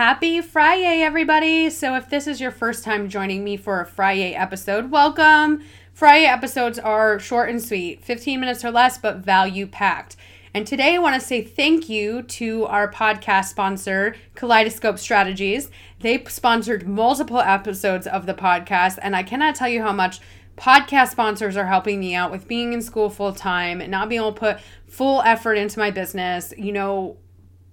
Happy Friday, everybody! So, if this is your first time joining me for a Friday episode, welcome. Friday episodes are short and sweet, 15 minutes or less, but value packed. And today I want to say thank you to our podcast sponsor, Kaleidoscope Strategies. They sponsored multiple episodes of the podcast, and I cannot tell you how much podcast sponsors are helping me out with being in school full time and not being able to put full effort into my business. You know,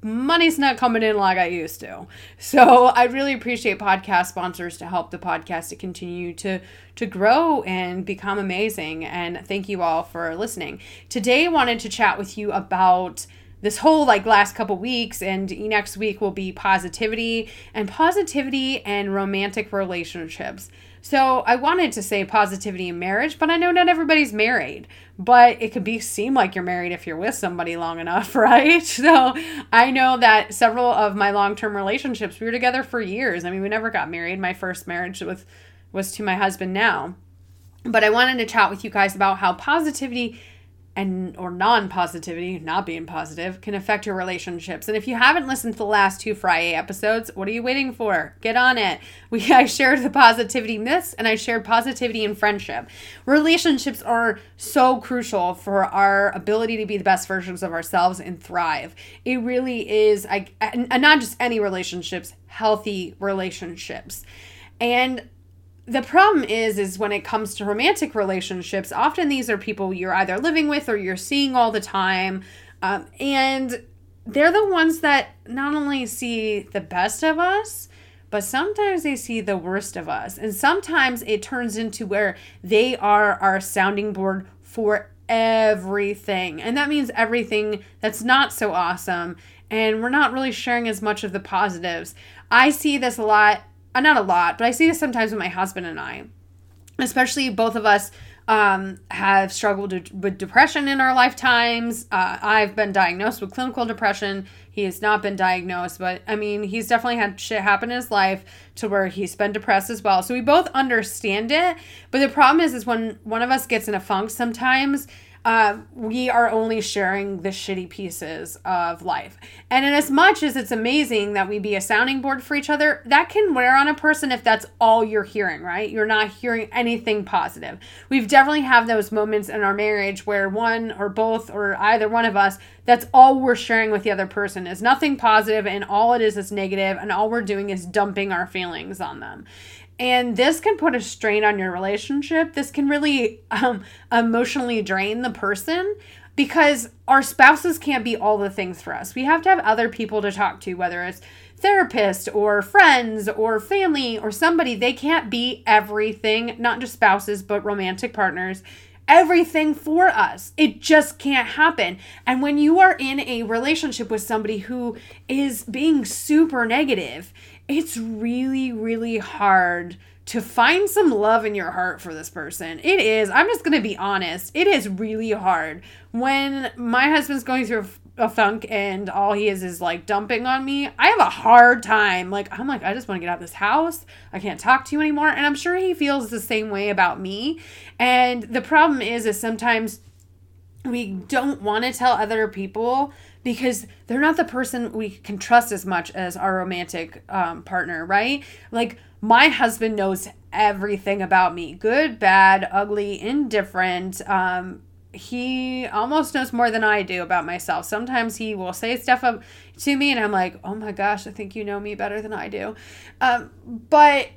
money's not coming in like I used to. So I really appreciate podcast sponsors to help the podcast to continue to to grow and become amazing. And thank you all for listening. Today I wanted to chat with you about this whole like last couple weeks and next week will be positivity and positivity and romantic relationships. So I wanted to say positivity in marriage, but I know not everybody's married. But it could be seem like you're married if you're with somebody long enough, right? So I know that several of my long-term relationships, we were together for years. I mean, we never got married. My first marriage with was to my husband now. But I wanted to chat with you guys about how positivity and or non-positivity, not being positive, can affect your relationships. And if you haven't listened to the last two Friday episodes, what are you waiting for? Get on it. We I shared the positivity myths and I shared positivity in friendship. Relationships are so crucial for our ability to be the best versions of ourselves and thrive. It really is I and not just any relationships, healthy relationships. And the problem is is when it comes to romantic relationships often these are people you're either living with or you're seeing all the time. Um, and they're the ones that not only see the best of us but sometimes they see the worst of us. And sometimes it turns into where they are our sounding board for everything. And that means everything that's not so awesome. And we're not really sharing as much of the positives. I see this a lot uh, not a lot, but I see this sometimes with my husband and I. Especially both of us um, have struggled with depression in our lifetimes. Uh, I've been diagnosed with clinical depression. He has not been diagnosed, but I mean, he's definitely had shit happen in his life to where he's been depressed as well. So we both understand it. But the problem is, is when one of us gets in a funk sometimes, uh, we are only sharing the shitty pieces of life. And in as much as it's amazing that we be a sounding board for each other, that can wear on a person if that's all you're hearing, right? You're not hearing anything positive. We've definitely have those moments in our marriage where one or both or either one of us, that's all we're sharing with the other person is nothing positive and all it is is negative and all we're doing is dumping our feelings on them and this can put a strain on your relationship. This can really um, emotionally drain the person because our spouses can't be all the things for us. We have to have other people to talk to whether it's therapist or friends or family or somebody. They can't be everything not just spouses but romantic partners everything for us. It just can't happen. And when you are in a relationship with somebody who is being super negative, it's really, really hard to find some love in your heart for this person. It is. I'm just going to be honest. It is really hard. When my husband's going through a funk and all he is is like dumping on me, I have a hard time. Like, I'm like, I just want to get out of this house. I can't talk to you anymore. And I'm sure he feels the same way about me. And the problem is, is sometimes we don't want to tell other people because they're not the person we can trust as much as our romantic um, partner, right? Like my husband knows everything about me good, bad, ugly, indifferent. Um, he almost knows more than I do about myself. Sometimes he will say stuff to me, and I'm like, oh my gosh, I think you know me better than I do. Um, but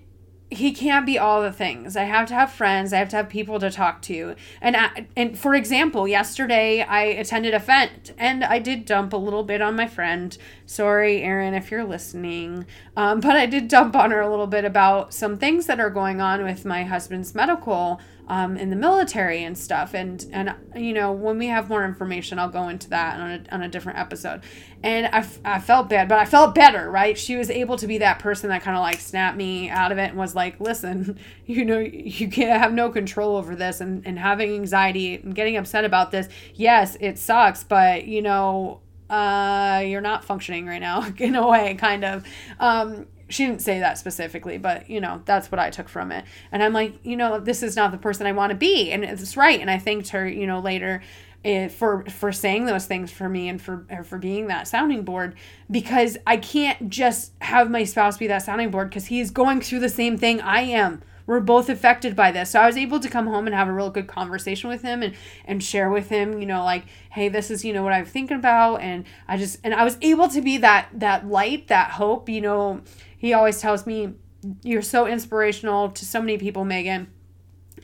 he can't be all the things. I have to have friends. I have to have people to talk to. And I, and for example, yesterday I attended a event and I did dump a little bit on my friend. Sorry, Erin, if you're listening. Um, but I did dump on her a little bit about some things that are going on with my husband's medical um, in the military and stuff. And and you know when we have more information, I'll go into that on a, on a different episode. And I, I felt bad, but I felt better, right? She was able to be that person that kind of like snapped me out of it and was like, listen, you know, you can't have no control over this and, and having anxiety and getting upset about this. Yes, it sucks, but you know, uh, you're not functioning right now in a way, kind of. Um, she didn't say that specifically, but you know, that's what I took from it. And I'm like, you know, this is not the person I want to be. And it's right. And I thanked her, you know, later eh, for for saying those things for me and for for being that sounding board because I can't just have my spouse be that sounding board because he's going through the same thing I am we're both affected by this. So I was able to come home and have a real good conversation with him and and share with him, you know, like, hey, this is, you know, what I'm thinking about and I just and I was able to be that that light, that hope, you know. He always tells me you're so inspirational to so many people, Megan.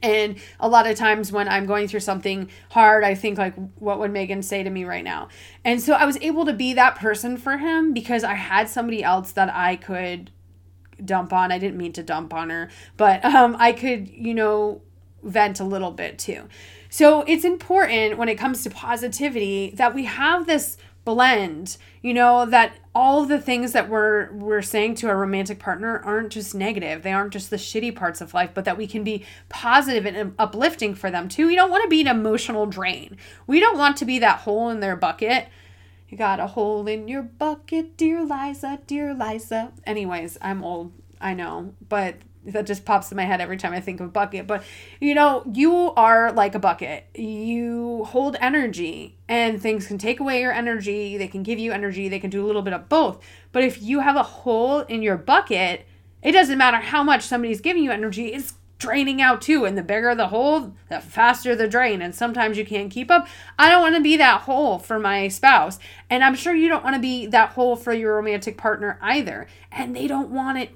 And a lot of times when I'm going through something hard, I think like, what would Megan say to me right now? And so I was able to be that person for him because I had somebody else that I could dump on. I didn't mean to dump on her, but um, I could, you know, vent a little bit too. So it's important when it comes to positivity that we have this blend, you know, that all the things that we're we're saying to our romantic partner aren't just negative. They aren't just the shitty parts of life, but that we can be positive and um, uplifting for them too. We don't want to be an emotional drain. We don't want to be that hole in their bucket you got a hole in your bucket, dear Liza, dear Liza. Anyways, I'm old, I know, but that just pops in my head every time I think of bucket. But you know, you are like a bucket. You hold energy, and things can take away your energy, they can give you energy, they can do a little bit of both. But if you have a hole in your bucket, it doesn't matter how much somebody's giving you energy, it's draining out too. And the bigger the hole, the faster the drain. And sometimes you can't keep up. I don't want to be that hole for my spouse. And I'm sure you don't want to be that hole for your romantic partner either. And they don't want it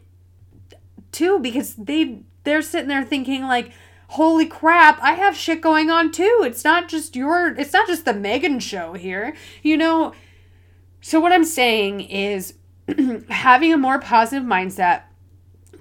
too because they they're sitting there thinking like holy crap i have shit going on too it's not just your it's not just the megan show here you know so what i'm saying is having a more positive mindset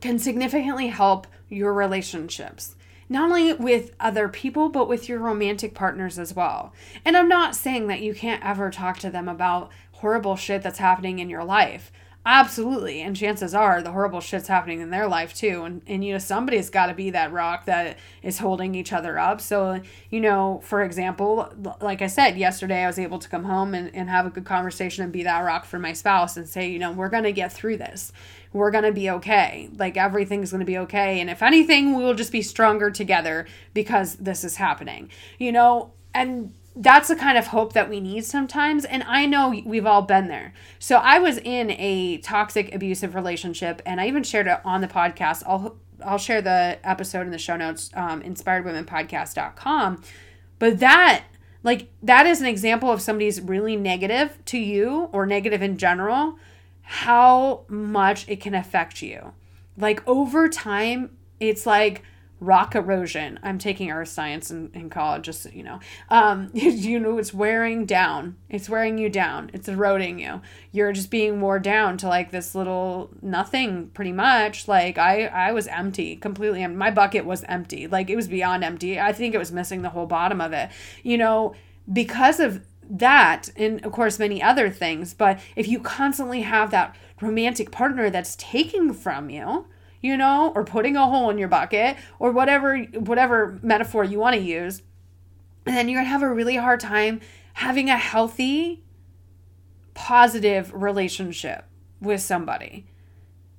can significantly help your relationships. Not only with other people, but with your romantic partners as well. And I'm not saying that you can't ever talk to them about horrible shit that's happening in your life. Absolutely. And chances are the horrible shit's happening in their life too. And, and you know, somebody's got to be that rock that is holding each other up. So, you know, for example, like I said, yesterday I was able to come home and, and have a good conversation and be that rock for my spouse and say, you know, we're going to get through this we're going to be okay. Like everything's going to be okay. And if anything, we will just be stronger together because this is happening, you know? And that's the kind of hope that we need sometimes. And I know we've all been there. So I was in a toxic, abusive relationship, and I even shared it on the podcast. I'll I'll share the episode in the show notes, um, inspiredwomenpodcast.com. But that, like, that is an example of somebody's really negative to you or negative in general how much it can affect you. Like over time, it's like rock erosion. I'm taking earth science in, in college, just so you know. Um, you know, it's wearing down. It's wearing you down. It's eroding you. You're just being wore down to like this little nothing, pretty much. Like I, I was empty, completely empty. My bucket was empty. Like it was beyond empty. I think it was missing the whole bottom of it. You know, because of that and of course many other things but if you constantly have that romantic partner that's taking from you you know or putting a hole in your bucket or whatever whatever metaphor you want to use and then you're going to have a really hard time having a healthy positive relationship with somebody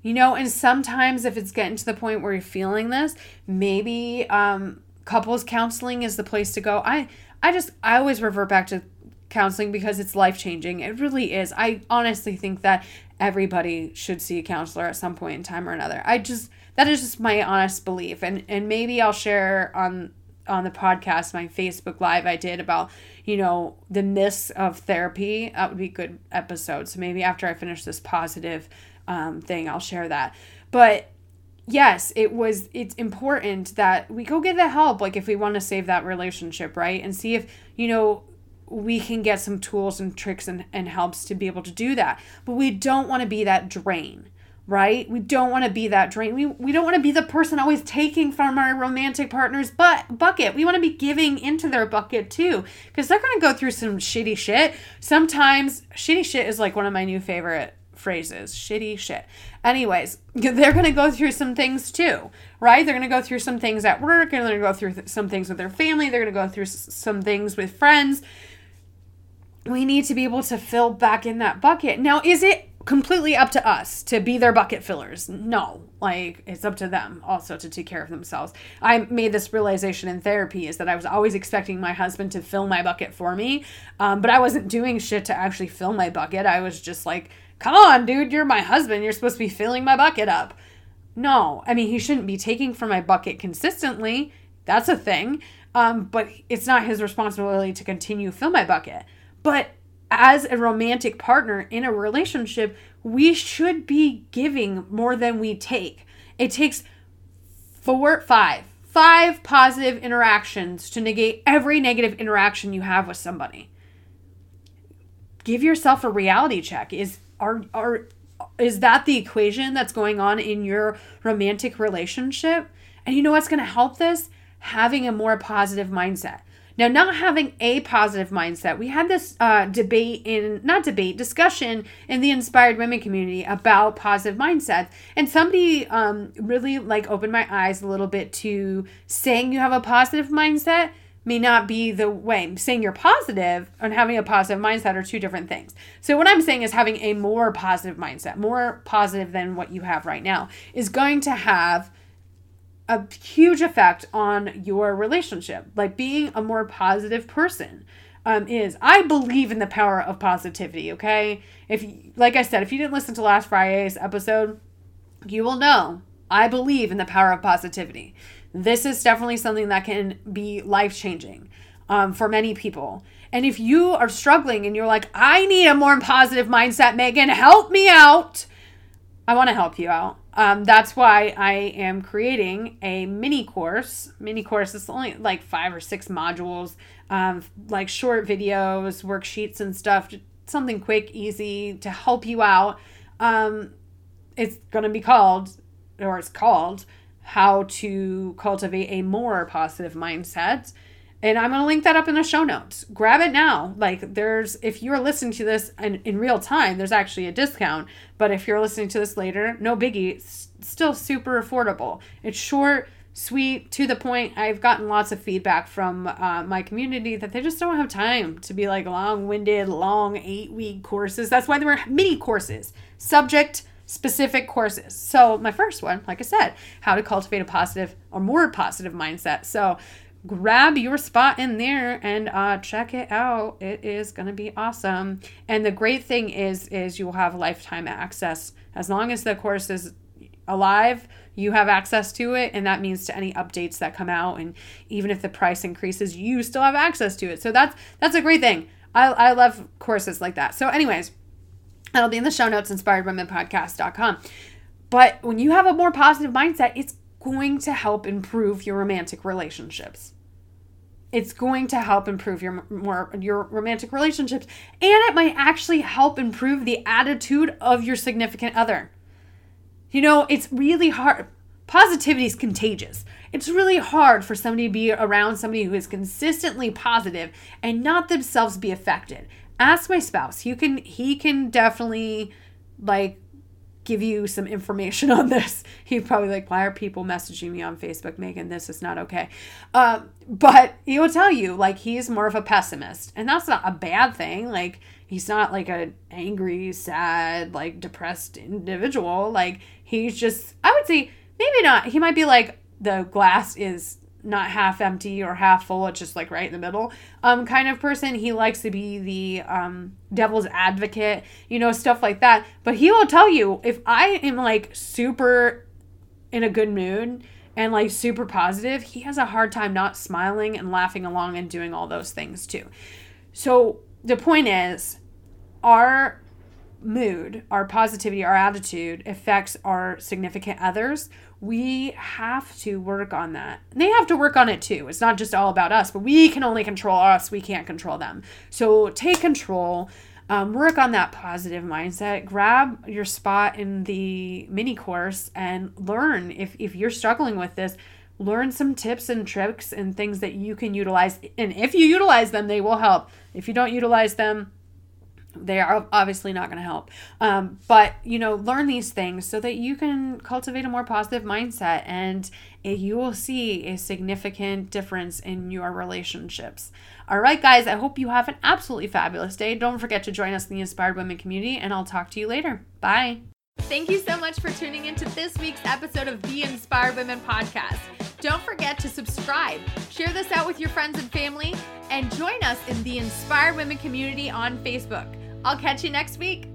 you know and sometimes if it's getting to the point where you're feeling this maybe um couples counseling is the place to go i i just i always revert back to counseling because it's life changing. It really is. I honestly think that everybody should see a counselor at some point in time or another. I just that is just my honest belief and and maybe I'll share on on the podcast my Facebook live I did about you know the myths of therapy. That would be a good episode. So maybe after I finish this positive um, thing, I'll share that. But yes, it was it's important that we go get the help like if we want to save that relationship, right? And see if, you know, we can get some tools and tricks and, and helps to be able to do that. But we don't want to be that drain. right? We don't want to be that drain. We, we don't want to be the person always taking from our romantic partner's but bucket. We want to be giving into their bucket too, because they're going to go through some shitty shit. Sometimes, shitty shit is like one of my new favorite phrases shitty shit. Anyways, they're going to go through some things too, right? They're going to go through some things at work, and they're going to go through th- some things with their family, they're going to go through s- some things with friends. We need to be able to fill back in that bucket. Now, is it completely up to us to be their bucket fillers. No, like it's up to them also to take care of themselves. I made this realization in therapy is that I was always expecting my husband to fill my bucket for me, um, but I wasn't doing shit to actually fill my bucket. I was just like, come on, dude, you're my husband. You're supposed to be filling my bucket up. No, I mean, he shouldn't be taking from my bucket consistently. That's a thing. Um, but it's not his responsibility to continue fill my bucket. But as a romantic partner in a relationship, we should be giving more than we take. It takes four, five, five positive interactions to negate every negative interaction you have with somebody. Give yourself a reality check. Is are are is that the equation that's going on in your romantic relationship? And you know what's going to help this? Having a more positive mindset. Now, not having a positive mindset, we had this uh, debate in, not debate, discussion in the inspired women community about positive mindsets. And somebody um, really like opened my eyes a little bit to saying you have a positive mindset may not be the way. Saying you're positive and having a positive mindset are two different things. So, what I'm saying is having a more positive mindset, more positive than what you have right now, is going to have a huge effect on your relationship. Like being a more positive person um, is. I believe in the power of positivity. Okay, if like I said, if you didn't listen to last Friday's episode, you will know I believe in the power of positivity. This is definitely something that can be life changing um, for many people. And if you are struggling and you're like, I need a more positive mindset, Megan, help me out. I want to help you out. Um, that's why I am creating a mini course. Mini course is only like five or six modules, um, like short videos, worksheets, and stuff. Something quick, easy to help you out. Um, it's going to be called, or it's called, How to Cultivate a More Positive Mindset. And I'm going to link that up in the show notes. Grab it now. Like, there's, if you're listening to this in, in real time, there's actually a discount. But if you're listening to this later, no biggie. It's still super affordable. It's short, sweet, to the point. I've gotten lots of feedback from uh, my community that they just don't have time to be like long winded, long eight week courses. That's why there were mini courses, subject specific courses. So, my first one, like I said, how to cultivate a positive or more positive mindset. So, grab your spot in there and uh, check it out. It is going to be awesome. And the great thing is is you'll have lifetime access. As long as the course is alive you have access to it and that means to any updates that come out and even if the price increases you still have access to it. So that's that's a great thing. I, I love courses like that. So anyways that'll be in the show notes inspiredwomenpodcast.com but when you have a more positive mindset it's going to help improve your romantic relationships. It's going to help improve your more your romantic relationships and it might actually help improve the attitude of your significant other. You know, it's really hard. Positivity is contagious. It's really hard for somebody to be around somebody who is consistently positive and not themselves be affected. Ask my spouse. You can he can definitely like give you some information on this. He'd probably like, why are people messaging me on Facebook, Megan? This is not okay. Um, but he will tell you like he's more of a pessimist, and that's not a bad thing. Like he's not like a angry, sad, like depressed individual. Like he's just, I would say maybe not. He might be like the glass is not half empty or half full it's just like right in the middle um kind of person. He likes to be the um devil's advocate you know stuff like that. But he will tell you if i am like super in a good mood and like super positive he has a hard time not smiling and laughing along and doing all those things too. So the point is our mood, our positivity, our attitude affects our significant others, we have to work on that. They have to work on it too. It's not just all about us, but we can only control us. We can't control them. So take control. um, work on that positive mindset. Grab your spot in the mini course and learn. If, if you're struggling with this, learn some tips and tricks and things that you can utilize. And if you utilize them, they will help. If you don't utilize them, they are obviously not going to help. Um, but, you know, learn these things so that you can cultivate a more positive mindset and you will see a significant difference in your relationships. All right, guys, I hope you have an absolutely fabulous day. Don't forget to join us in the Inspired Women community, and I'll talk to you later. Bye. Thank you so much for tuning into this week's episode of the Inspired Women podcast. Don't forget to subscribe, share this out with your friends and family, and join us in the Inspired Women community on Facebook. I'll catch you next week.